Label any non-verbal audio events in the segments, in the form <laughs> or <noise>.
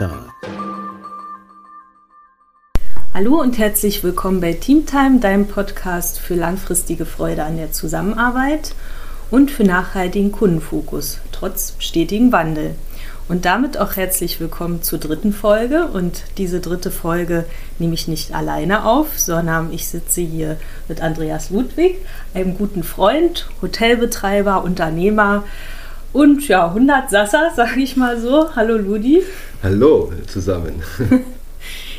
Start. Hallo und herzlich willkommen bei Teamtime, deinem Podcast für langfristige Freude an der Zusammenarbeit und für nachhaltigen Kundenfokus, trotz stetigem Wandel. Und damit auch herzlich willkommen zur dritten Folge. Und diese dritte Folge nehme ich nicht alleine auf, sondern ich sitze hier mit Andreas Ludwig, einem guten Freund, Hotelbetreiber, Unternehmer und ja, 100 Sasser, sage ich mal so. Hallo Ludi. Hallo zusammen. <laughs>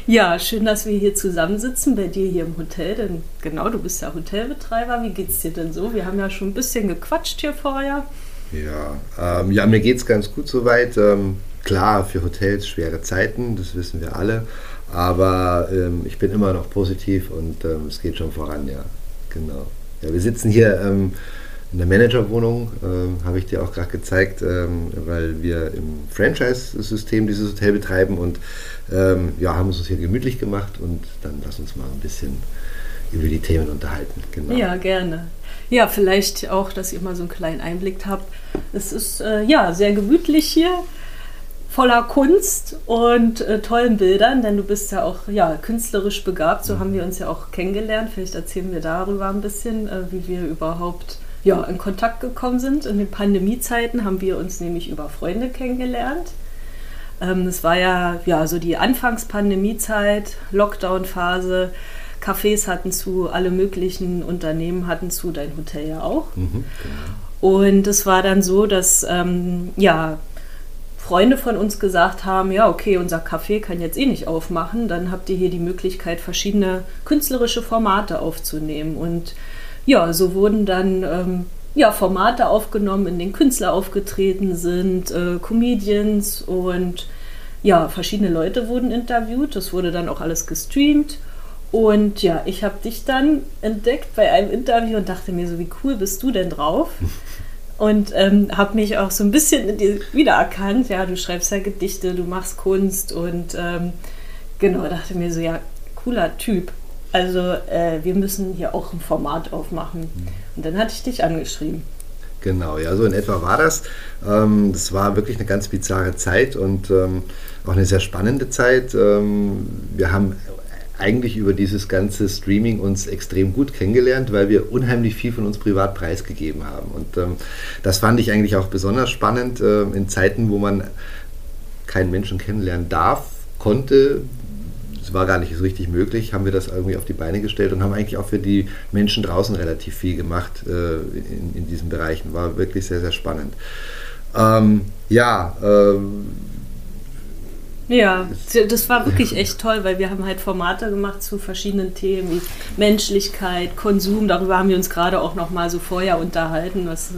Ja, schön, dass wir hier zusammensitzen bei dir hier im Hotel. Denn genau, du bist ja Hotelbetreiber. Wie geht's dir denn so? Wir haben ja schon ein bisschen gequatscht hier vorher. Ja, ähm, ja mir geht es ganz gut soweit. Ähm, klar, für Hotels schwere Zeiten, das wissen wir alle. Aber ähm, ich bin immer noch positiv und ähm, es geht schon voran, ja. Genau. Ja, wir sitzen hier ähm, in der Managerwohnung, ähm, habe ich dir auch gerade gezeigt, weil wir im Franchise-System dieses Hotel betreiben und ja, haben uns hier gemütlich gemacht und dann lass uns mal ein bisschen über die Themen unterhalten. Genau. Ja, gerne. Ja, vielleicht auch, dass ihr mal so einen kleinen Einblick habt. Es ist äh, ja sehr gemütlich hier, voller Kunst und äh, tollen Bildern, denn du bist ja auch ja, künstlerisch begabt. So mhm. haben wir uns ja auch kennengelernt. Vielleicht erzählen wir darüber ein bisschen, äh, wie wir überhaupt ja, in Kontakt gekommen sind. In den Pandemiezeiten haben wir uns nämlich über Freunde kennengelernt. Ähm, es war ja, ja so die Anfangspandemiezeit, Lockdown-Phase. Cafés hatten zu, alle möglichen Unternehmen hatten zu, dein Hotel ja auch. Mhm, genau. Und es war dann so, dass ähm, ja, Freunde von uns gesagt haben, ja, okay, unser Café kann jetzt eh nicht aufmachen, dann habt ihr hier die Möglichkeit, verschiedene künstlerische Formate aufzunehmen. Und ja, so wurden dann ähm, ja, Formate aufgenommen, in denen Künstler aufgetreten sind, äh, Comedians und ja, verschiedene Leute wurden interviewt. Das wurde dann auch alles gestreamt. Und ja, ich habe dich dann entdeckt bei einem Interview und dachte mir so, wie cool bist du denn drauf? <laughs> Und ähm, habe mich auch so ein bisschen in dir wiedererkannt. Ja, du schreibst ja Gedichte, du machst Kunst und ähm, genau, dachte mir so, ja, cooler Typ. Also äh, wir müssen hier auch ein Format aufmachen. Mhm. Und dann hatte ich dich angeschrieben. Genau, ja, so in etwa war das. Ähm, das war wirklich eine ganz bizarre Zeit und ähm, auch eine sehr spannende Zeit. Ähm, wir haben eigentlich über dieses ganze Streaming uns extrem gut kennengelernt, weil wir unheimlich viel von uns privat preisgegeben haben. Und ähm, das fand ich eigentlich auch besonders spannend äh, in Zeiten, wo man keinen Menschen kennenlernen darf, konnte. War gar nicht so richtig möglich, haben wir das irgendwie auf die Beine gestellt und haben eigentlich auch für die Menschen draußen relativ viel gemacht äh, in, in diesen Bereichen. War wirklich sehr, sehr spannend. Ähm, ja, ähm, ja, das war wirklich echt toll, weil wir haben halt Formate gemacht zu verschiedenen Themen wie Menschlichkeit, Konsum. Darüber haben wir uns gerade auch noch mal so vorher unterhalten. Was,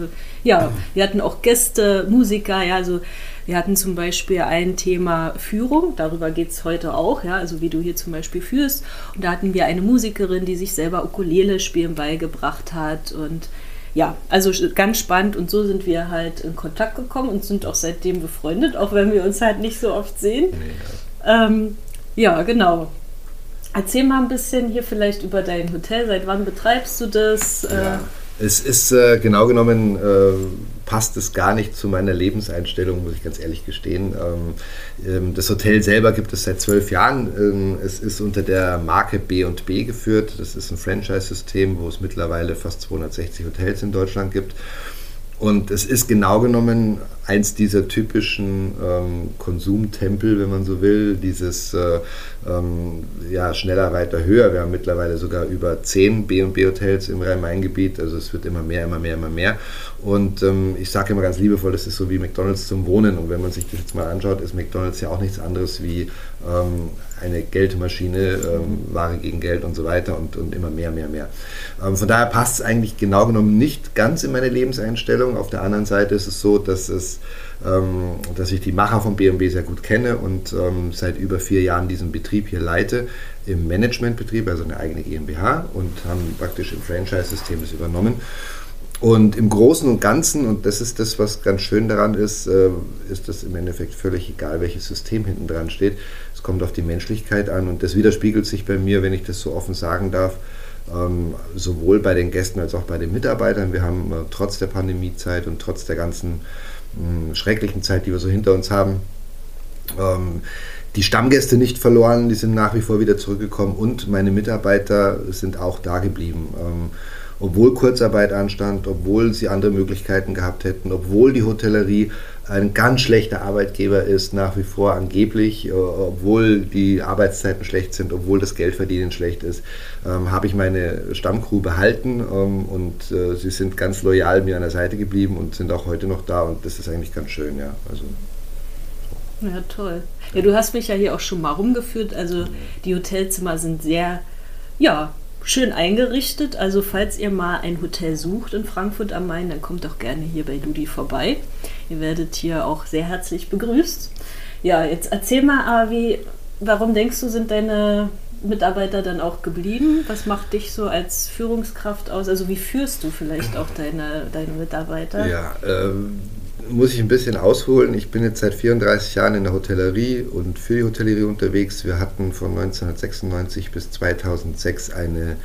ja, wir hatten auch Gäste, Musiker, ja, also wir hatten zum Beispiel ein Thema Führung, darüber geht es heute auch, ja, also wie du hier zum Beispiel führst. Und da hatten wir eine Musikerin, die sich selber Ukulele spielen beigebracht hat und ja, also ganz spannend und so sind wir halt in Kontakt gekommen und sind auch seitdem befreundet, auch wenn wir uns halt nicht so oft sehen. Ja, ähm, ja genau. Erzähl mal ein bisschen hier vielleicht über dein Hotel. Seit wann betreibst du das? Ja. Äh, es ist äh, genau genommen, äh, passt es gar nicht zu meiner Lebenseinstellung, muss ich ganz ehrlich gestehen. Ähm, ähm, das Hotel selber gibt es seit zwölf Jahren. Ähm, es ist unter der Marke B&B geführt. Das ist ein Franchise-System, wo es mittlerweile fast 260 Hotels in Deutschland gibt. Und es ist genau genommen eins dieser typischen ähm, Konsumtempel, wenn man so will, dieses äh, ähm, ja, schneller, weiter, höher. Wir haben mittlerweile sogar über zehn B&B-Hotels im Rhein-Main-Gebiet, also es wird immer mehr, immer mehr, immer mehr. Und ähm, ich sage immer ganz liebevoll, das ist so wie McDonalds zum Wohnen. Und wenn man sich das jetzt mal anschaut, ist McDonalds ja auch nichts anderes wie ähm, eine Geldmaschine, ähm, Ware gegen Geld und so weiter und, und immer mehr, mehr, mehr. Ähm, von daher passt es eigentlich genau genommen nicht ganz in meine Lebenseinstellung. Auf der anderen Seite ist es so, dass es ähm, dass ich die Macher von BMW sehr gut kenne und ähm, seit über vier Jahren diesen Betrieb hier leite, im Managementbetrieb, also eine eigene GmbH und haben praktisch im Franchise-System das übernommen. Und im Großen und Ganzen, und das ist das, was ganz schön daran ist, äh, ist das im Endeffekt völlig egal, welches System hinten dran steht. Es kommt auf die Menschlichkeit an und das widerspiegelt sich bei mir, wenn ich das so offen sagen darf, ähm, sowohl bei den Gästen als auch bei den Mitarbeitern. Wir haben äh, trotz der Pandemiezeit und trotz der ganzen schrecklichen Zeit, die wir so hinter uns haben, Ähm, die Stammgäste nicht verloren, die sind nach wie vor wieder zurückgekommen und meine Mitarbeiter sind auch da geblieben. Ähm, obwohl Kurzarbeit anstand, obwohl sie andere Möglichkeiten gehabt hätten, obwohl die Hotellerie ein ganz schlechter Arbeitgeber ist, nach wie vor angeblich, äh, obwohl die Arbeitszeiten schlecht sind, obwohl das Geldverdienen schlecht ist, ähm, habe ich meine Stammcrew behalten ähm, und äh, sie sind ganz loyal mir an der Seite geblieben und sind auch heute noch da und das ist eigentlich ganz schön, ja. Also, ja, toll. Ja, du hast mich ja hier auch schon mal rumgeführt. Also die Hotelzimmer sind sehr, ja, schön eingerichtet. Also falls ihr mal ein Hotel sucht in Frankfurt am Main, dann kommt doch gerne hier bei Ludi vorbei. Ihr werdet hier auch sehr herzlich begrüßt. Ja, jetzt erzähl mal, Avi, warum denkst du, sind deine Mitarbeiter dann auch geblieben? Was macht dich so als Führungskraft aus? Also wie führst du vielleicht auch deine, deine Mitarbeiter? Ja, ähm, muss ich ein bisschen ausholen. Ich bin jetzt seit 34 Jahren in der Hotellerie und für die Hotellerie unterwegs. Wir hatten von 1996 bis 2006 eine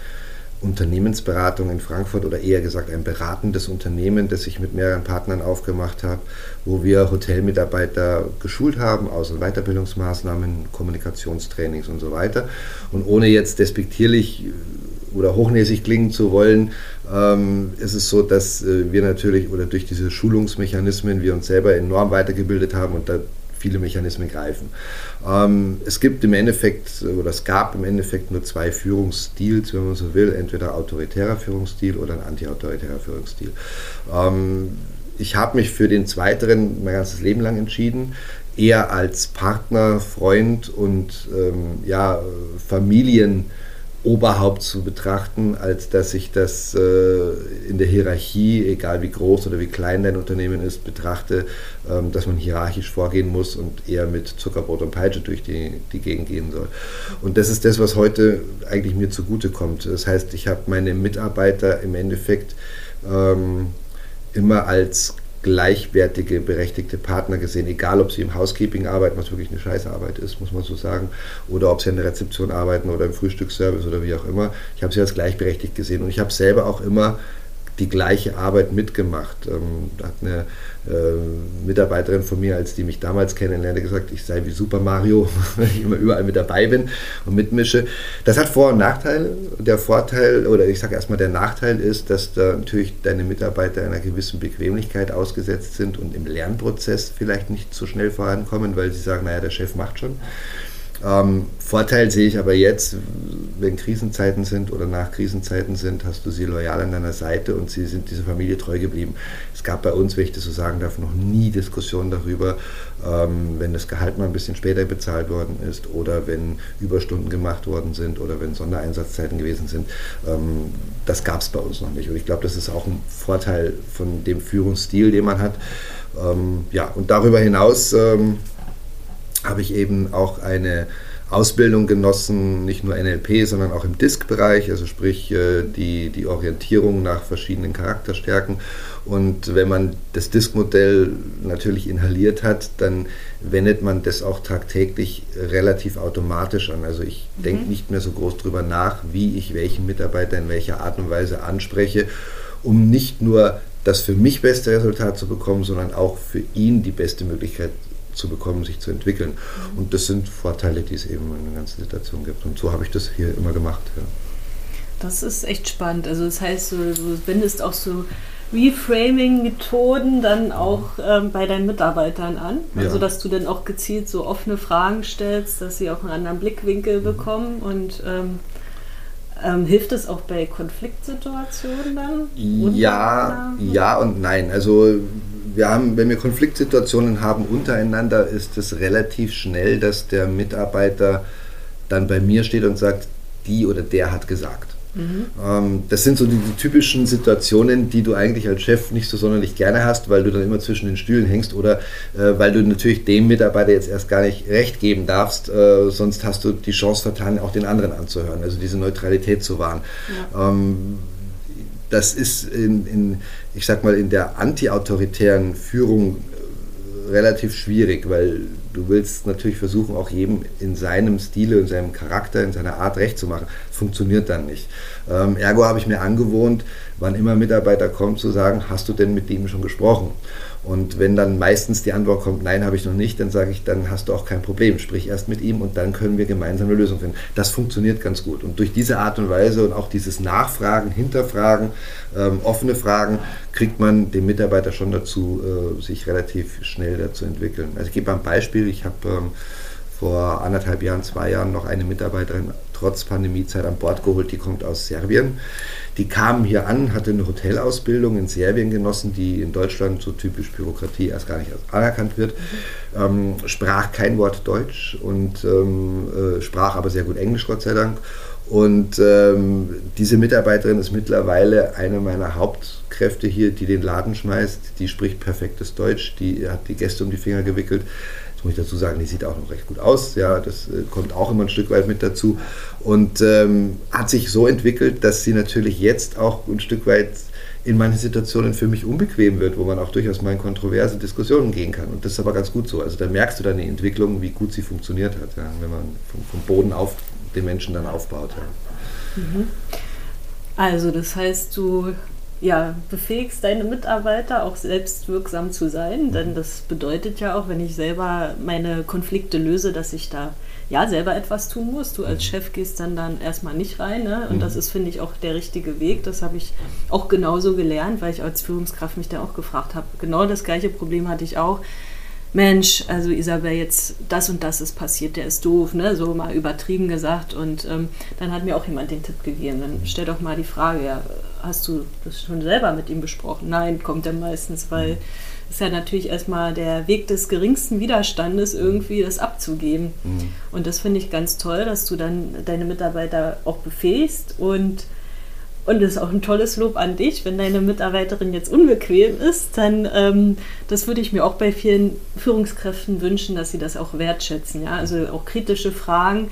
Unternehmensberatung in Frankfurt oder eher gesagt ein beratendes Unternehmen, das ich mit mehreren Partnern aufgemacht habe, wo wir Hotelmitarbeiter geschult haben, Aus- und Weiterbildungsmaßnahmen, Kommunikationstrainings und so weiter. Und ohne jetzt despektierlich oder hochnäsig klingen zu wollen, ähm, ist es so, dass äh, wir natürlich oder durch diese Schulungsmechanismen wir uns selber enorm weitergebildet haben und da viele Mechanismen greifen. Ähm, es gibt im Endeffekt oder es gab im Endeffekt nur zwei Führungsstils, wenn man so will, entweder autoritärer Führungsstil oder ein antiautoritärer Führungsstil. Ähm, ich habe mich für den zweiteren mein ganzes Leben lang entschieden, eher als Partner, Freund und ähm, ja, Familien Oberhaupt zu betrachten, als dass ich das äh, in der Hierarchie, egal wie groß oder wie klein dein Unternehmen ist, betrachte, ähm, dass man hierarchisch vorgehen muss und eher mit Zuckerbrot und Peitsche durch die, die Gegend gehen soll. Und das ist das, was heute eigentlich mir zugutekommt. Das heißt, ich habe meine Mitarbeiter im Endeffekt ähm, immer als gleichwertige, berechtigte Partner gesehen, egal ob sie im Housekeeping arbeiten, was wirklich eine Scheißarbeit ist, muss man so sagen, oder ob sie an der Rezeption arbeiten oder im Frühstücksservice oder wie auch immer. Ich habe sie als gleichberechtigt gesehen und ich habe selber auch immer die gleiche Arbeit mitgemacht. Ähm, hat eine äh, Mitarbeiterin von mir, als die mich damals kennenlernte, gesagt, ich sei wie Super Mario, <laughs> wenn ich immer überall mit dabei bin und mitmische. Das hat Vor- und Nachteile. Der Vorteil, oder ich sage erstmal, der Nachteil ist, dass da natürlich deine Mitarbeiter einer gewissen Bequemlichkeit ausgesetzt sind und im Lernprozess vielleicht nicht so schnell vorankommen, weil sie sagen, naja, der Chef macht schon. Ähm, Vorteil sehe ich aber jetzt, wenn Krisenzeiten sind oder nach Krisenzeiten sind, hast du sie loyal an deiner Seite und sie sind dieser Familie treu geblieben. Es gab bei uns, wenn ich das so sagen darf, noch nie Diskussionen darüber, ähm, wenn das Gehalt mal ein bisschen später bezahlt worden ist oder wenn Überstunden gemacht worden sind oder wenn Sondereinsatzzeiten gewesen sind. Ähm, das gab es bei uns noch nicht. Und ich glaube, das ist auch ein Vorteil von dem Führungsstil, den man hat. Ähm, ja, und darüber hinaus ähm, habe ich eben auch eine Ausbildung genossen, nicht nur NLP, sondern auch im Disk-Bereich, also sprich äh, die, die Orientierung nach verschiedenen Charakterstärken. Und wenn man das Disk-Modell natürlich inhaliert hat, dann wendet man das auch tagtäglich relativ automatisch an. Also ich mhm. denke nicht mehr so groß drüber nach, wie ich welchen Mitarbeiter in welcher Art und Weise anspreche, um nicht nur das für mich beste Resultat zu bekommen, sondern auch für ihn die beste Möglichkeit zu bekommen, sich zu entwickeln. Mhm. Und das sind Vorteile, die es eben in der ganzen Situation gibt. Und so habe ich das hier immer gemacht. Ja. Das ist echt spannend. Also das heißt, du, wendest auch so Reframing-Methoden dann auch ähm, bei deinen Mitarbeitern an. Also ja. dass du dann auch gezielt so offene Fragen stellst, dass sie auch einen anderen Blickwinkel mhm. bekommen und ähm, ähm, hilft es auch bei Konfliktsituationen dann? Ja, ja und nein. Also wir haben, wenn wir Konfliktsituationen haben untereinander, ist es relativ schnell, dass der Mitarbeiter dann bei mir steht und sagt, die oder der hat gesagt. Mhm. Ähm, das sind so die, die, typischen Situationen, die du eigentlich als Chef nicht so sonderlich gerne hast, weil du dann immer zwischen den Stühlen hängst oder äh, weil du natürlich dem Mitarbeiter jetzt erst gar nicht recht geben darfst, äh, sonst hast du die Chance vertan, auch den anderen anzuhören, also diese Neutralität zu wahren. Ja. Ähm, das ist in, in, ich sag mal, in der antiautoritären Führung äh, relativ schwierig, weil du willst natürlich versuchen, auch jedem in seinem Stile, in seinem Charakter, in seiner Art recht zu machen. Funktioniert dann nicht. Ähm, ergo habe ich mir angewohnt, wann immer Mitarbeiter kommt, zu sagen, hast du denn mit dem schon gesprochen? Und wenn dann meistens die Antwort kommt, nein, habe ich noch nicht, dann sage ich, dann hast du auch kein Problem. Sprich erst mit ihm und dann können wir gemeinsam eine Lösung finden. Das funktioniert ganz gut. Und durch diese Art und Weise und auch dieses Nachfragen, Hinterfragen, ähm, offene Fragen, kriegt man den Mitarbeiter schon dazu, äh, sich relativ schnell dazu entwickeln. Also ich gebe ein Beispiel. Ich habe ähm, vor anderthalb Jahren, zwei Jahren noch eine Mitarbeiterin trotz Pandemiezeit an Bord geholt, die kommt aus Serbien. Die kam hier an, hatte eine Hotelausbildung in Serbien genossen, die in Deutschland so typisch Bürokratie erst gar nicht anerkannt wird, ähm, sprach kein Wort Deutsch und ähm, äh, sprach aber sehr gut Englisch, Gott sei Dank. Und ähm, diese Mitarbeiterin ist mittlerweile eine meiner Hauptkräfte hier, die den Laden schmeißt. Die spricht perfektes Deutsch, die hat die Gäste um die Finger gewickelt. Das muss ich dazu sagen, die sieht auch noch recht gut aus. Ja, das äh, kommt auch immer ein Stück weit mit dazu. Und ähm, hat sich so entwickelt, dass sie natürlich jetzt auch ein Stück weit in manchen Situationen für mich unbequem wird, wo man auch durchaus mal in kontroverse Diskussionen gehen kann. Und das ist aber ganz gut so. Also da merkst du dann die Entwicklung, wie gut sie funktioniert hat, ja, wenn man vom, vom, Boden auf den Menschen dann aufbaut. Ja. Mhm. Also das heißt, du ja, befähigst deine Mitarbeiter auch selbstwirksam zu sein, denn das bedeutet ja auch, wenn ich selber meine Konflikte löse, dass ich da ja selber etwas tun muss. Du als mhm. Chef gehst dann dann erstmal nicht rein ne? und mhm. das ist, finde ich, auch der richtige Weg. Das habe ich auch genauso gelernt, weil ich als Führungskraft mich da auch gefragt habe. Genau das gleiche Problem hatte ich auch. Mensch, also Isabel, jetzt das und das ist passiert, der ist doof, ne? so mal übertrieben gesagt. Und ähm, dann hat mir auch jemand den Tipp gegeben, dann stell doch mal die Frage, ja, hast du das schon selber mit ihm besprochen? Nein, kommt er meistens, weil es ist ja natürlich erstmal der Weg des geringsten Widerstandes, irgendwie das abzugeben. Mhm. Und das finde ich ganz toll, dass du dann deine Mitarbeiter auch befähigst und und das ist auch ein tolles Lob an dich. Wenn deine Mitarbeiterin jetzt unbequem ist, dann ähm, das würde ich mir auch bei vielen Führungskräften wünschen, dass sie das auch wertschätzen. Ja? Also auch kritische Fragen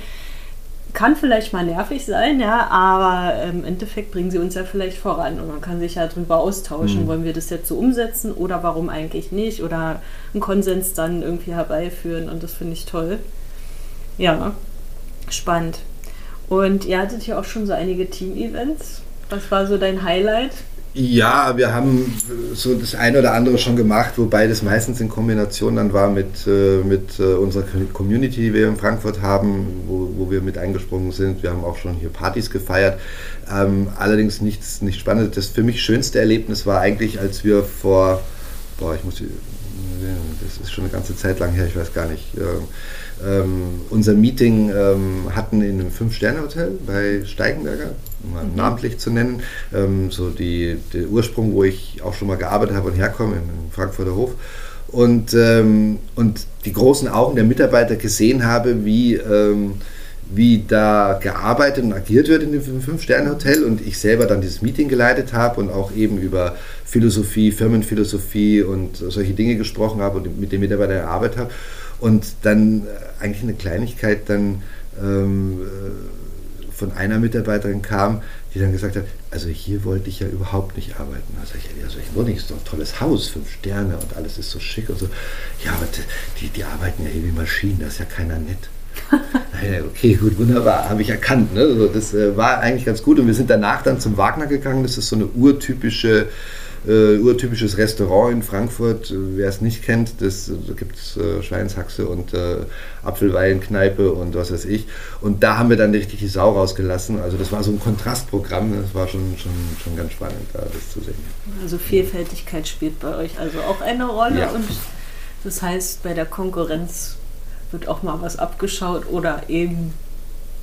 kann vielleicht mal nervig sein, ja, aber im Endeffekt bringen sie uns ja vielleicht voran und man kann sich ja darüber austauschen, mhm. wollen wir das jetzt so umsetzen oder warum eigentlich nicht oder einen Konsens dann irgendwie herbeiführen und das finde ich toll. Ja, spannend. Und ihr hattet ja auch schon so einige Team-Events. Was war so dein Highlight? Ja, wir haben so das eine oder andere schon gemacht, wobei das meistens in Kombination dann war mit, äh, mit äh, unserer Community, die wir in Frankfurt haben, wo, wo wir mit eingesprungen sind. Wir haben auch schon hier Partys gefeiert. Ähm, allerdings nichts nicht Spannendes. Das für mich schönste Erlebnis war eigentlich, als wir vor, boah, ich muss, das ist schon eine ganze Zeit lang her, ich weiß gar nicht. Äh, ähm, unser Meeting ähm, hatten in einem Fünf-Sterne-Hotel bei Steigenberger, mal mhm. namentlich zu nennen. Ähm, so die, der Ursprung, wo ich auch schon mal gearbeitet habe und herkomme, im Frankfurter Hof. Und, ähm, und die großen Augen der Mitarbeiter gesehen habe, wie, ähm, wie da gearbeitet und agiert wird in dem Fünf-Sterne-Hotel und ich selber dann dieses Meeting geleitet habe und auch eben über Philosophie, Firmenphilosophie und solche Dinge gesprochen habe und mit den Mitarbeitern gearbeitet habe und dann äh, eigentlich eine Kleinigkeit dann ähm, äh, von einer Mitarbeiterin kam, die dann gesagt hat, also hier wollte ich ja überhaupt nicht arbeiten. Da sage ich, ja, solche Wohnung ist doch ein tolles Haus, fünf Sterne und alles ist so schick und so. Ja, aber die, die arbeiten ja hier wie Maschinen, da ist ja keiner nett. <laughs> okay, gut, wunderbar, habe ich erkannt. Ne? Also das äh, war eigentlich ganz gut und wir sind danach dann zum Wagner gegangen. Das ist so eine urtypische äh, urtypisches Restaurant in Frankfurt. Wer es nicht kennt, das, da gibt es äh, Schweinshaxe und äh, Apfelweinkneipe und was weiß ich. Und da haben wir dann richtig die Sau rausgelassen. Also das war so ein Kontrastprogramm. Das war schon, schon, schon ganz spannend, da das zu sehen. Also Vielfältigkeit spielt bei euch also auch eine Rolle. Ja. Und das heißt, bei der Konkurrenz wird auch mal was abgeschaut oder eben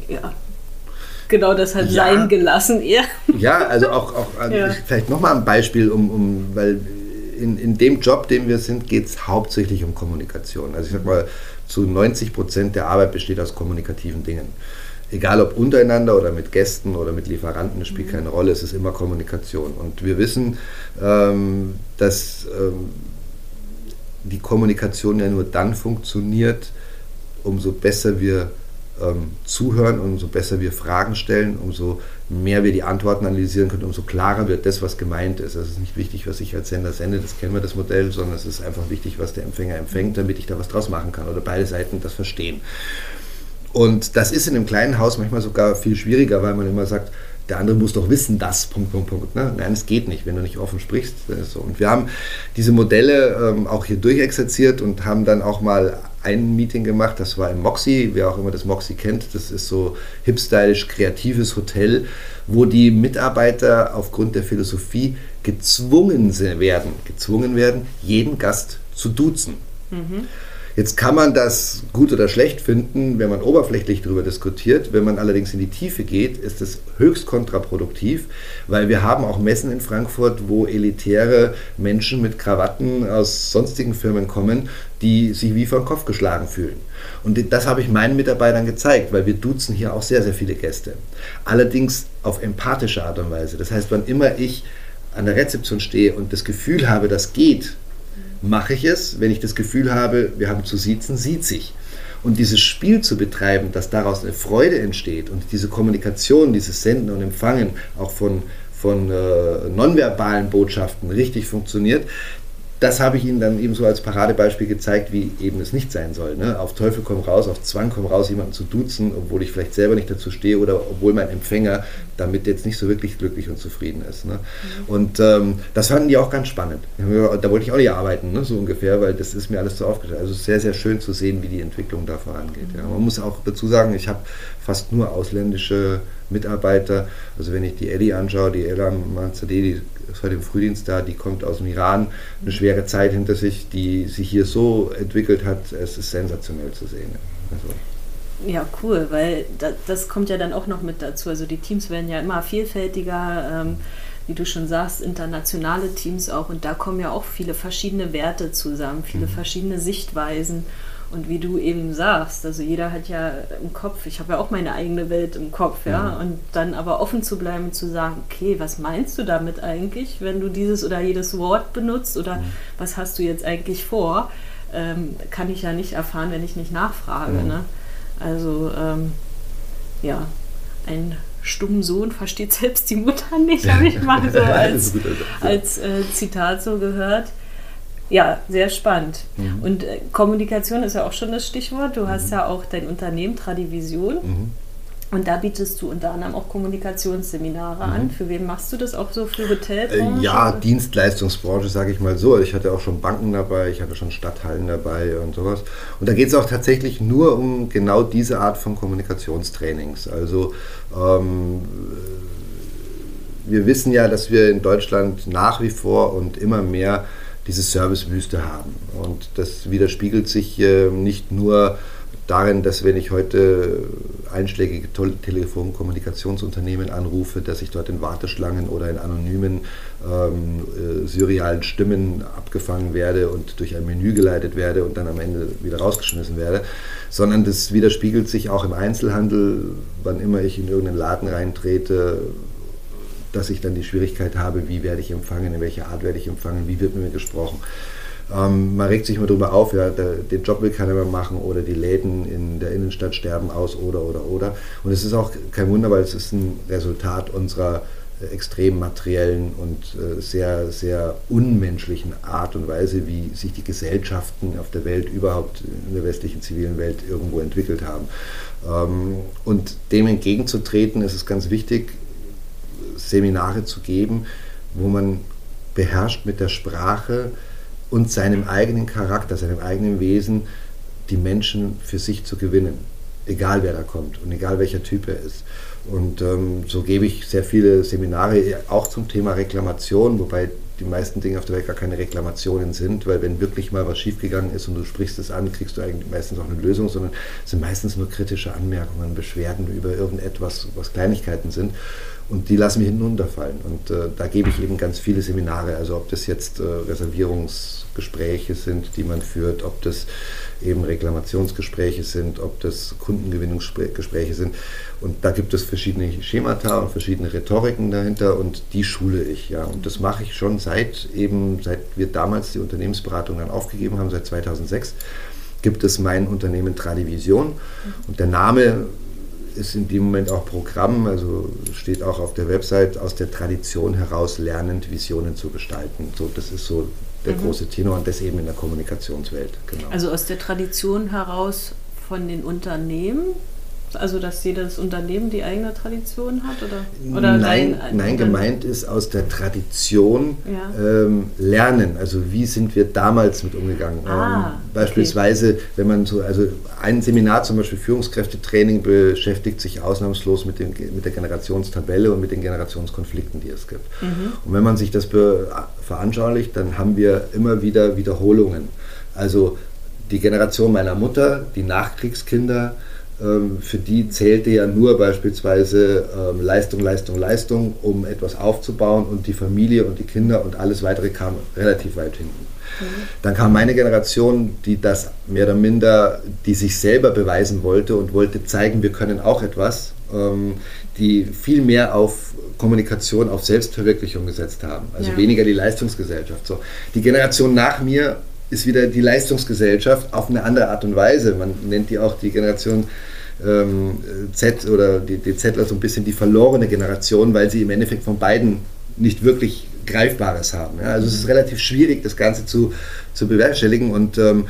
ja, genau das hat ja. sein gelassen eher. Ja, also auch, auch <laughs> also ja. vielleicht nochmal ein Beispiel, um, um weil in, in dem Job, dem wir sind, geht es hauptsächlich um Kommunikation. Also ich sag mal, zu 90 Prozent der Arbeit besteht aus kommunikativen Dingen. Egal ob untereinander oder mit Gästen oder mit Lieferanten, das spielt mhm. keine Rolle, es ist immer Kommunikation. Und wir wissen, ähm, dass ähm, die Kommunikation ja nur dann funktioniert, umso besser wir ähm, zuhören, umso besser wir Fragen stellen, umso mehr wir die Antworten analysieren können, umso klarer wird das, was gemeint ist. Es ist nicht wichtig, was ich als Sender sende, das kennen wir das Modell, sondern es ist einfach wichtig, was der Empfänger empfängt, damit ich da was draus machen kann oder beide Seiten das verstehen. Und das ist in einem kleinen Haus manchmal sogar viel schwieriger, weil man immer sagt, der andere muss doch wissen, das, Punkt, Punkt, Punkt. Ne? Nein, es geht nicht, wenn du nicht offen sprichst. So. Und wir haben diese Modelle ähm, auch hier durchexerziert und haben dann auch mal ein Meeting gemacht, das war im Moxie, wer auch immer das Moxie kennt, das ist so hipstylisch kreatives Hotel, wo die Mitarbeiter aufgrund der Philosophie gezwungen werden, gezwungen werden, jeden Gast zu duzen. Mhm. Jetzt kann man das gut oder schlecht finden, wenn man oberflächlich darüber diskutiert. Wenn man allerdings in die Tiefe geht, ist es höchst kontraproduktiv, weil wir haben auch Messen in Frankfurt, wo elitäre Menschen mit Krawatten aus sonstigen Firmen kommen, die sich wie den Kopf geschlagen fühlen. Und das habe ich meinen Mitarbeitern gezeigt, weil wir duzen hier auch sehr, sehr viele Gäste. Allerdings auf empathische Art und Weise. Das heißt, wann immer ich an der Rezeption stehe und das Gefühl habe, das geht, mache ich es. Wenn ich das Gefühl habe, wir haben zu siezen, sieht sich. Und dieses Spiel zu betreiben, dass daraus eine Freude entsteht und diese Kommunikation, dieses Senden und Empfangen auch von, von äh, nonverbalen Botschaften richtig funktioniert, das habe ich Ihnen dann eben so als Paradebeispiel gezeigt, wie eben es nicht sein soll. Ne? Auf Teufel komm raus, auf Zwang komm raus, jemanden zu duzen, obwohl ich vielleicht selber nicht dazu stehe oder obwohl mein Empfänger damit jetzt nicht so wirklich glücklich und zufrieden ist. Ne? Mhm. Und ähm, das fanden die auch ganz spannend. Da wollte ich auch nicht arbeiten, ne? so ungefähr, weil das ist mir alles so aufgeteilt. Also sehr, sehr schön zu sehen, wie die Entwicklung da vorangeht. Mhm. Ja. Man muss auch dazu sagen, ich habe fast nur ausländische Mitarbeiter. Also wenn ich die Ellie anschaue, die Ella Manzadeh, die ist heute im Frühdienst da, die kommt aus dem Iran, eine schwere Zeit hinter sich, die sich hier so entwickelt hat, es ist sensationell zu sehen. Also. Ja, cool, weil das, das, kommt ja dann auch noch mit dazu. Also die Teams werden ja immer vielfältiger, ähm, wie du schon sagst, internationale Teams auch. Und da kommen ja auch viele verschiedene Werte zusammen, viele mhm. verschiedene Sichtweisen. Und wie du eben sagst, also jeder hat ja im Kopf, ich habe ja auch meine eigene Welt im Kopf, ja, ja. und dann aber offen zu bleiben und zu sagen, okay, was meinst du damit eigentlich, wenn du dieses oder jedes Wort benutzt oder mhm. was hast du jetzt eigentlich vor, ähm, kann ich ja nicht erfahren, wenn ich nicht nachfrage. Mhm. Ne? Also ähm, ja, ein stummen Sohn versteht <laughs> selbst die Mutter nicht, habe <laughs> ich mal so als, als äh, Zitat so gehört. Ja, sehr spannend. Mhm. Und äh, Kommunikation ist ja auch schon das Stichwort. Du hast mhm. ja auch dein Unternehmen Tradivision. Mhm. Und da bietest du unter anderem auch Kommunikationsseminare an. Mhm. Für wen machst du das auch so für Hotelbranche? Äh, ja, Dienstleistungsbranche, sage ich mal so. Ich hatte auch schon Banken dabei, ich hatte schon Stadthallen dabei und sowas. Und da geht es auch tatsächlich nur um genau diese Art von Kommunikationstrainings. Also ähm, wir wissen ja, dass wir in Deutschland nach wie vor und immer mehr diese Servicewüste haben. Und das widerspiegelt sich äh, nicht nur darin, dass wenn ich heute einschlägige Telefonkommunikationsunternehmen anrufe, dass ich dort in Warteschlangen oder in anonymen ähm, äh, surrealen Stimmen abgefangen werde und durch ein Menü geleitet werde und dann am Ende wieder rausgeschmissen werde, sondern das widerspiegelt sich auch im Einzelhandel, wann immer ich in irgendeinen Laden reintrete, dass ich dann die Schwierigkeit habe, wie werde ich empfangen, in welcher Art werde ich empfangen, wie wird mit mir gesprochen. Ähm, man regt sich immer darüber auf, ja, der, den Job will keiner mehr machen oder die Läden in der Innenstadt sterben aus oder oder oder. Und es ist auch kein Wunder, weil es ist ein Resultat unserer äh, extrem materiellen und äh, sehr, sehr unmenschlichen Art und Weise, wie sich die Gesellschaften auf der Welt, überhaupt in der westlichen zivilen Welt irgendwo entwickelt haben. Ähm, und dem entgegenzutreten, ist es ganz wichtig, Seminare zu geben, wo man beherrscht mit der Sprache und seinem eigenen Charakter, seinem eigenen Wesen die Menschen für sich zu gewinnen. Egal wer da kommt und egal welcher Typ er ist. Und ähm, so gebe ich sehr viele Seminare auch zum Thema Reklamation, wobei die meisten Dinge auf der Welt gar keine Reklamationen sind, weil wenn wirklich mal was schiefgegangen ist und du sprichst es an, kriegst du eigentlich meistens auch eine Lösung, sondern es sind meistens nur kritische Anmerkungen, Beschwerden über irgendetwas, was Kleinigkeiten sind. Und die lassen mich hinten runterfallen. Und äh, da gebe ich eben ganz viele Seminare. Also ob das jetzt äh, Reservierungsgespräche sind, die man führt, ob das eben Reklamationsgespräche sind, ob das Kundengewinnungsgespräche sind. Und da gibt es verschiedene Schemata und verschiedene Rhetoriken dahinter und die schule ich. Ja. Und das mache ich schon seit eben, seit wir damals die Unternehmensberatung dann aufgegeben haben, seit 2006 gibt es mein Unternehmen Tradivision. Und der Name ist in dem Moment auch Programm, also steht auch auf der Website, aus der Tradition heraus lernend Visionen zu gestalten. So, das ist so der mhm. große Tenor und das eben in der Kommunikationswelt. Genau. Also aus der Tradition heraus von den Unternehmen Also, dass jedes Unternehmen die eigene Tradition hat? Oder, oder nein, dein, nein gemeint ist aus der Tradition ja. ähm, lernen. Also, wie sind wir damals mit umgegangen? Ah, ähm, beispielsweise, okay. wenn man so, also ein Seminar zum Beispiel Führungskräftetraining beschäftigt sich ausnahmslos mit, dem, mit der Generationstabelle und mit den Generationskonflikten, die es gibt. Mhm. Und wenn man sich das veranschaulicht, dann haben wir immer wieder Wiederholungen. Also die Generation meiner Mutter, die Nachkriegskinder, für die zählte ja nur beispielsweise ähm, Leistung, Leistung, Leistung, um etwas aufzubauen und die Familie und die Kinder und alles weitere kam relativ weit hinten. Mhm. Dann kam meine Generation, die das mehr oder minder, die sich selber beweisen wollte und wollte zeigen, wir können auch etwas, ähm, die viel mehr auf Kommunikation, auf Selbstverwirklichung gesetzt haben. Also ja. weniger die Leistungsgesellschaft. So. Die Generation nach mir ist wieder die Leistungsgesellschaft auf eine andere Art und Weise. Man nennt die auch die Generation ähm, Z oder die, die Zler so ein bisschen die verlorene Generation, weil sie im Endeffekt von beiden nicht wirklich Greifbares haben. Ja? Also es ist relativ schwierig, das Ganze zu, zu bewerkstelligen und ähm,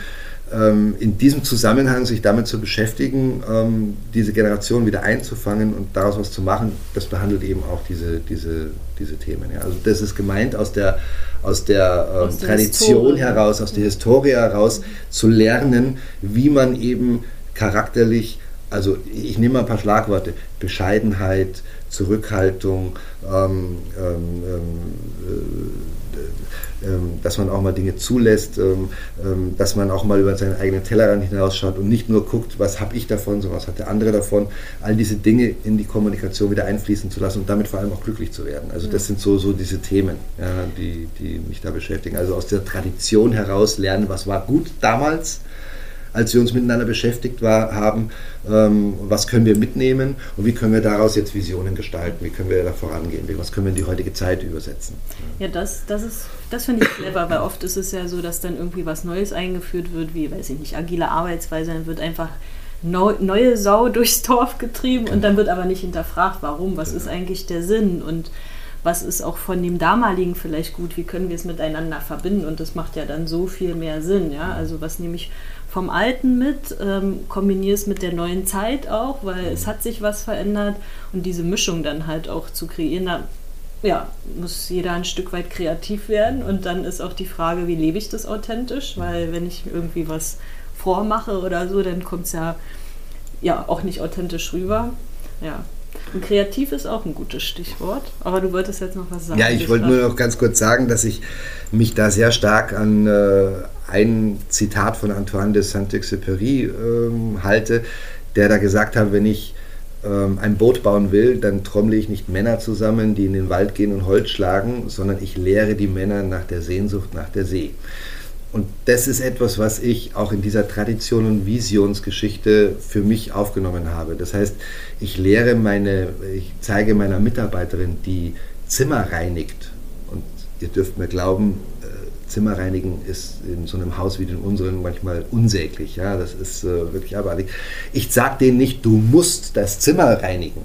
ähm, in diesem Zusammenhang sich damit zu beschäftigen, ähm, diese Generation wieder einzufangen und daraus was zu machen, das behandelt eben auch diese, diese, diese Themen. Ja. Also das ist gemeint aus der, aus der, ähm, aus der Tradition Historie. heraus, aus der Historie heraus zu lernen, wie man eben charakterlich, also ich nehme mal ein paar Schlagworte, Bescheidenheit, Zurückhaltung, ähm, ähm, äh, ähm, dass man auch mal Dinge zulässt, ähm, ähm, dass man auch mal über seinen eigenen Tellerrand hinausschaut und nicht nur guckt, was habe ich davon, sondern was hat der andere davon. All diese Dinge in die Kommunikation wieder einfließen zu lassen und damit vor allem auch glücklich zu werden. Also das sind so, so diese Themen, ja, die, die mich da beschäftigen. Also aus der Tradition heraus lernen, was war gut damals als wir uns miteinander beschäftigt war, haben, ähm, was können wir mitnehmen und wie können wir daraus jetzt Visionen gestalten, wie können wir da vorangehen, was können wir in die heutige Zeit übersetzen. Ja, das, das ist, das finde ich clever, weil oft ist es ja so, dass dann irgendwie was Neues eingeführt wird, wie, weiß ich nicht, agile Arbeitsweise, dann wird einfach neue Sau durchs Dorf getrieben genau. und dann wird aber nicht hinterfragt, warum, was genau. ist eigentlich der Sinn und was ist auch von dem damaligen vielleicht gut, wie können wir es miteinander verbinden und das macht ja dann so viel mehr Sinn, ja, also was nehme ich vom Alten mit, ähm, kombiniere es mit der neuen Zeit auch, weil es hat sich was verändert und diese Mischung dann halt auch zu kreieren, da ja, muss jeder ein Stück weit kreativ werden und dann ist auch die Frage, wie lebe ich das authentisch, weil wenn ich irgendwie was vormache oder so, dann kommt es ja, ja auch nicht authentisch rüber. Ja, und kreativ ist auch ein gutes Stichwort. Aber du wolltest jetzt noch was sagen. Ja, ich wollte nur noch ganz kurz sagen, dass ich mich da sehr stark an äh, ein Zitat von Antoine de Saint-Exupéry äh, halte, der da gesagt hat, wenn ich ähm, ein Boot bauen will, dann trommle ich nicht Männer zusammen, die in den Wald gehen und Holz schlagen, sondern ich lehre die Männer nach der Sehnsucht nach der See. Und das ist etwas, was ich auch in dieser Tradition und Visionsgeschichte für mich aufgenommen habe. Das heißt, ich lehre meine, ich zeige meiner Mitarbeiterin, die Zimmer reinigt. Und ihr dürft mir glauben, äh, Zimmer reinigen ist in so einem Haus wie den unseren manchmal unsäglich. Ja, das ist äh, wirklich abartig. Ich sage denen nicht, du musst das Zimmer reinigen,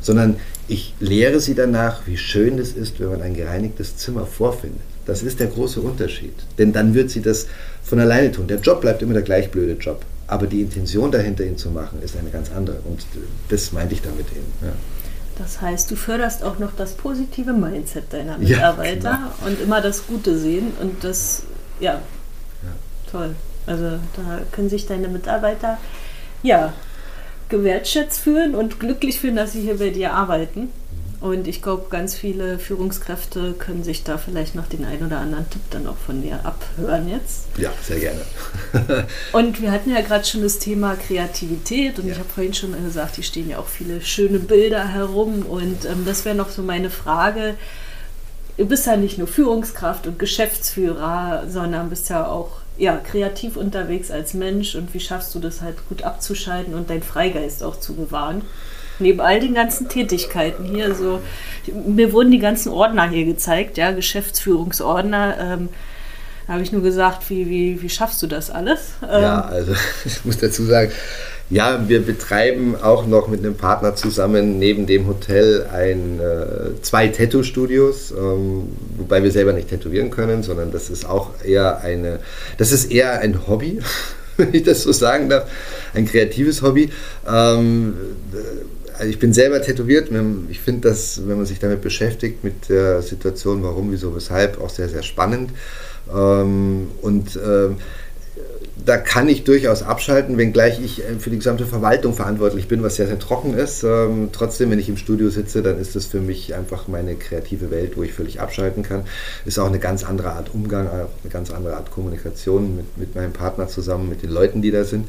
sondern ich lehre sie danach, wie schön es ist, wenn man ein gereinigtes Zimmer vorfindet. Das ist der große Unterschied. Denn dann wird sie das von alleine tun. Der Job bleibt immer der gleich blöde Job. Aber die Intention dahinter, ihn zu machen, ist eine ganz andere. Und das meinte ich damit eben. Ja. Das heißt, du förderst auch noch das positive Mindset deiner Mitarbeiter ja, genau. und immer das Gute sehen. Und das, ja, ja, toll. Also da können sich deine Mitarbeiter, ja, gewertschätzt fühlen und glücklich fühlen, dass sie hier bei dir arbeiten. Und ich glaube, ganz viele Führungskräfte können sich da vielleicht noch den einen oder anderen Tipp dann auch von dir abhören jetzt. Ja, sehr gerne. <laughs> und wir hatten ja gerade schon das Thema Kreativität und ja. ich habe vorhin schon gesagt, hier stehen ja auch viele schöne Bilder herum und ähm, das wäre noch so meine Frage. Du bist ja nicht nur Führungskraft und Geschäftsführer, sondern bist ja auch ja, kreativ unterwegs als Mensch und wie schaffst du das halt gut abzuschalten und deinen Freigeist auch zu bewahren? Neben all den ganzen Tätigkeiten hier so, mir wurden die ganzen Ordner hier gezeigt, ja, Geschäftsführungsordner. Ähm, da habe ich nur gesagt, wie, wie, wie schaffst du das alles? Ähm, ja, also <laughs> ich muss dazu sagen, ja, wir betreiben auch noch mit einem Partner zusammen neben dem Hotel ein, äh, zwei Tattoo-Studios, ähm, wobei wir selber nicht tätowieren können, sondern das ist auch eher eine, das ist eher ein Hobby, <laughs> wenn ich das so sagen darf. ein kreatives Hobby. Ähm, also ich bin selber tätowiert. Ich finde das, wenn man sich damit beschäftigt, mit der Situation, warum, wieso, weshalb, auch sehr, sehr spannend. Ähm, und äh, da kann ich durchaus abschalten, wenngleich ich äh, für die gesamte Verwaltung verantwortlich bin, was sehr, sehr trocken ist. Ähm, trotzdem, wenn ich im Studio sitze, dann ist das für mich einfach meine kreative Welt, wo ich völlig abschalten kann. Ist auch eine ganz andere Art Umgang, eine ganz andere Art Kommunikation mit, mit meinem Partner zusammen, mit den Leuten, die da sind.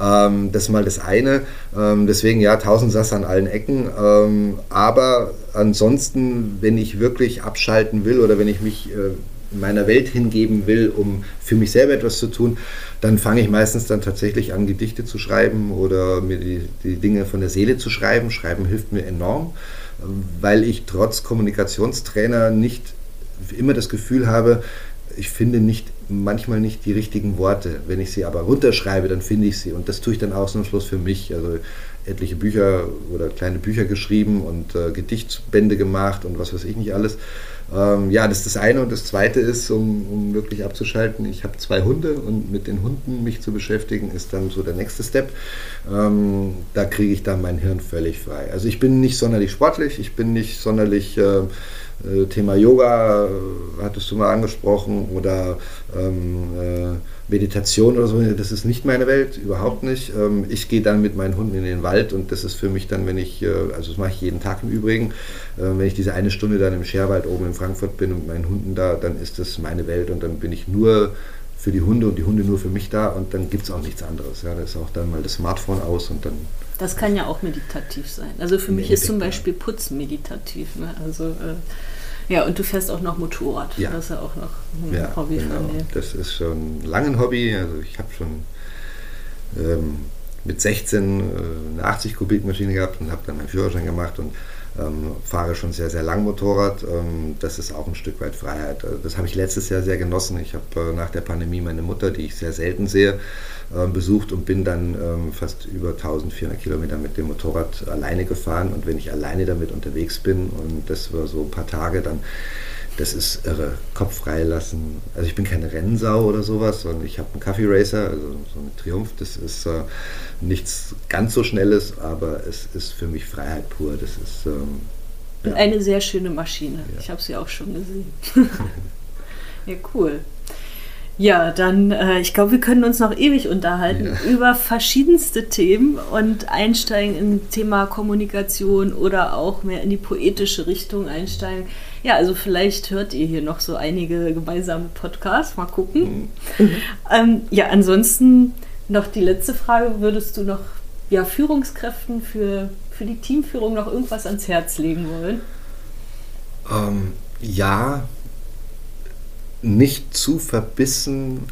Ähm, das ist mal das eine. Ähm, deswegen ja, tausend Sass an allen Ecken. Ähm, aber ansonsten, wenn ich wirklich abschalten will oder wenn ich mich äh, meiner Welt hingeben will, um für mich selber etwas zu tun, dann fange ich meistens dann tatsächlich an, Gedichte zu schreiben oder mir die, die Dinge von der Seele zu schreiben. Schreiben hilft mir enorm, weil ich trotz Kommunikationstrainer nicht immer das Gefühl habe, ich finde nicht, manchmal nicht die richtigen Worte. Wenn ich sie aber runterschreibe, dann finde ich sie. Und das tue ich dann ausnahmslos für mich. Also etliche Bücher oder kleine Bücher geschrieben und äh, Gedichtsbände gemacht und was weiß ich nicht alles. Ähm, ja, das ist das eine. Und das zweite ist, um, um wirklich abzuschalten, ich habe zwei Hunde und mit den Hunden mich zu beschäftigen, ist dann so der nächste Step. Ähm, da kriege ich dann mein Hirn völlig frei. Also ich bin nicht sonderlich sportlich, ich bin nicht sonderlich... Äh, Thema Yoga äh, hattest du mal angesprochen oder ähm, äh, Meditation oder so, das ist nicht meine Welt, überhaupt nicht. Ähm, ich gehe dann mit meinen Hunden in den Wald und das ist für mich dann, wenn ich, äh, also das mache ich jeden Tag im Übrigen, äh, wenn ich diese eine Stunde dann im Scherwald oben in Frankfurt bin und mit meinen Hunden da, dann ist das meine Welt und dann bin ich nur für die Hunde und die Hunde nur für mich da und dann gibt es auch nichts anderes. Ja, da ist auch dann mal das Smartphone aus und dann. Das kann ja auch meditativ sein. Also für mich ist zum Beispiel Putzen meditativ. Ne? Also äh ja, und du fährst auch noch Motorrad. Ja. Das ist ja auch noch ein ja, Hobby genau. von dir. Das ist schon lange ein Hobby. Also ich habe schon ähm, mit 16 äh, eine 80 Kubik Maschine gehabt und habe dann meinen Führerschein gemacht und ähm, fahre schon sehr, sehr lang Motorrad. Ähm, das ist auch ein Stück weit Freiheit. Also das habe ich letztes Jahr sehr genossen. Ich habe äh, nach der Pandemie meine Mutter, die ich sehr selten sehe, äh, besucht und bin dann ähm, fast über 1400 Kilometer mit dem Motorrad alleine gefahren. Und wenn ich alleine damit unterwegs bin, und das war so ein paar Tage, dann das ist irre. Kopf freilassen. Also ich bin keine Rennsau oder sowas, sondern ich habe einen Kaffee Racer, also so ein Triumph. Das ist äh, nichts ganz so Schnelles, aber es ist für mich Freiheit pur. Das ist ähm, ja. eine sehr schöne Maschine. Ja. Ich habe sie auch schon gesehen. <laughs> <laughs> ja, cool. Ja, dann, äh, ich glaube, wir können uns noch ewig unterhalten ja. über verschiedenste Themen und einsteigen im Thema Kommunikation oder auch mehr in die poetische Richtung einsteigen. Ja, also vielleicht hört ihr hier noch so einige gemeinsame Podcasts. Mal gucken. Mhm. <laughs> Ähm, ja, ansonsten noch die letzte Frage. Würdest du noch ja, Führungskräften für, für die Teamführung noch irgendwas ans Herz legen wollen? Ähm, ja, nicht zu verbissen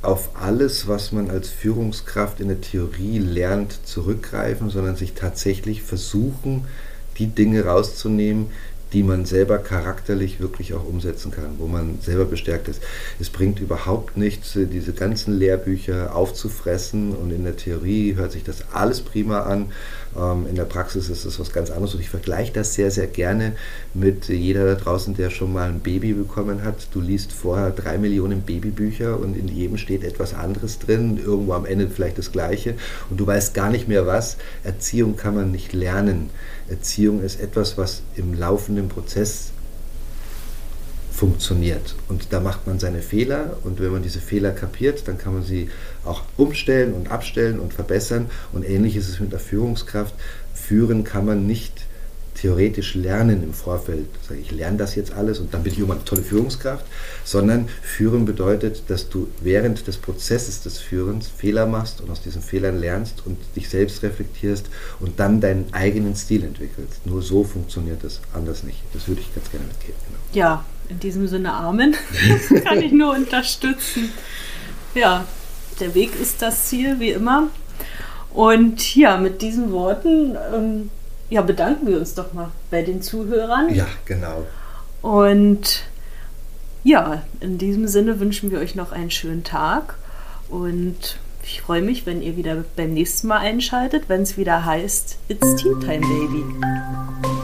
auf alles, was man als Führungskraft in der Theorie lernt, zurückgreifen, sondern sich tatsächlich versuchen, die Dinge rauszunehmen, die man selber charakterlich wirklich auch umsetzen kann, wo man selber bestärkt ist. Es bringt überhaupt nichts, diese ganzen Lehrbücher aufzufressen und in der Theorie hört sich das alles prima an. Ähm, in der Praxis ist es was ganz anderes und ich vergleiche das sehr, sehr gerne mit jeder da draußen, der schon mal ein Baby bekommen hat. Du liest vorher drei Millionen Babybücher und in jedem steht etwas anderes drin, irgendwo am Ende vielleicht das Gleiche und du weißt gar nicht mehr was. Erziehung kann man nicht lernen. Erziehung ist etwas, was im laufenden Prozess funktioniert. Und da macht man seine Fehler und wenn man diese Fehler kapiert, dann kann man sie auch umstellen und abstellen und verbessern. Und ähnlich ist es mit der Führungskraft. Führen kann man nicht theoretisch lernen im Vorfeld, sage ich lerne das jetzt alles und dann bin ich immer eine tolle Führungskraft, sondern führen bedeutet, dass du während des Prozesses des Führens Fehler machst und aus diesen Fehlern lernst und dich selbst reflektierst und dann deinen eigenen Stil entwickelst. Nur so funktioniert es, anders nicht. Das würde ich ganz gerne mitgeben. Genau. Ja, in diesem Sinne Amen. <laughs> Das kann ich nur unterstützen. Ja, der Weg ist das Ziel, wie immer. Und ja, mit diesen Worten ähm, ja, bedanken wir uns doch mal bei den Zuhörern. Ja, genau. Und ja, in diesem Sinne wünschen wir euch noch einen schönen Tag und ich freue mich, wenn ihr wieder beim nächsten Mal einschaltet, wenn es wieder heißt It's Tea Time Baby.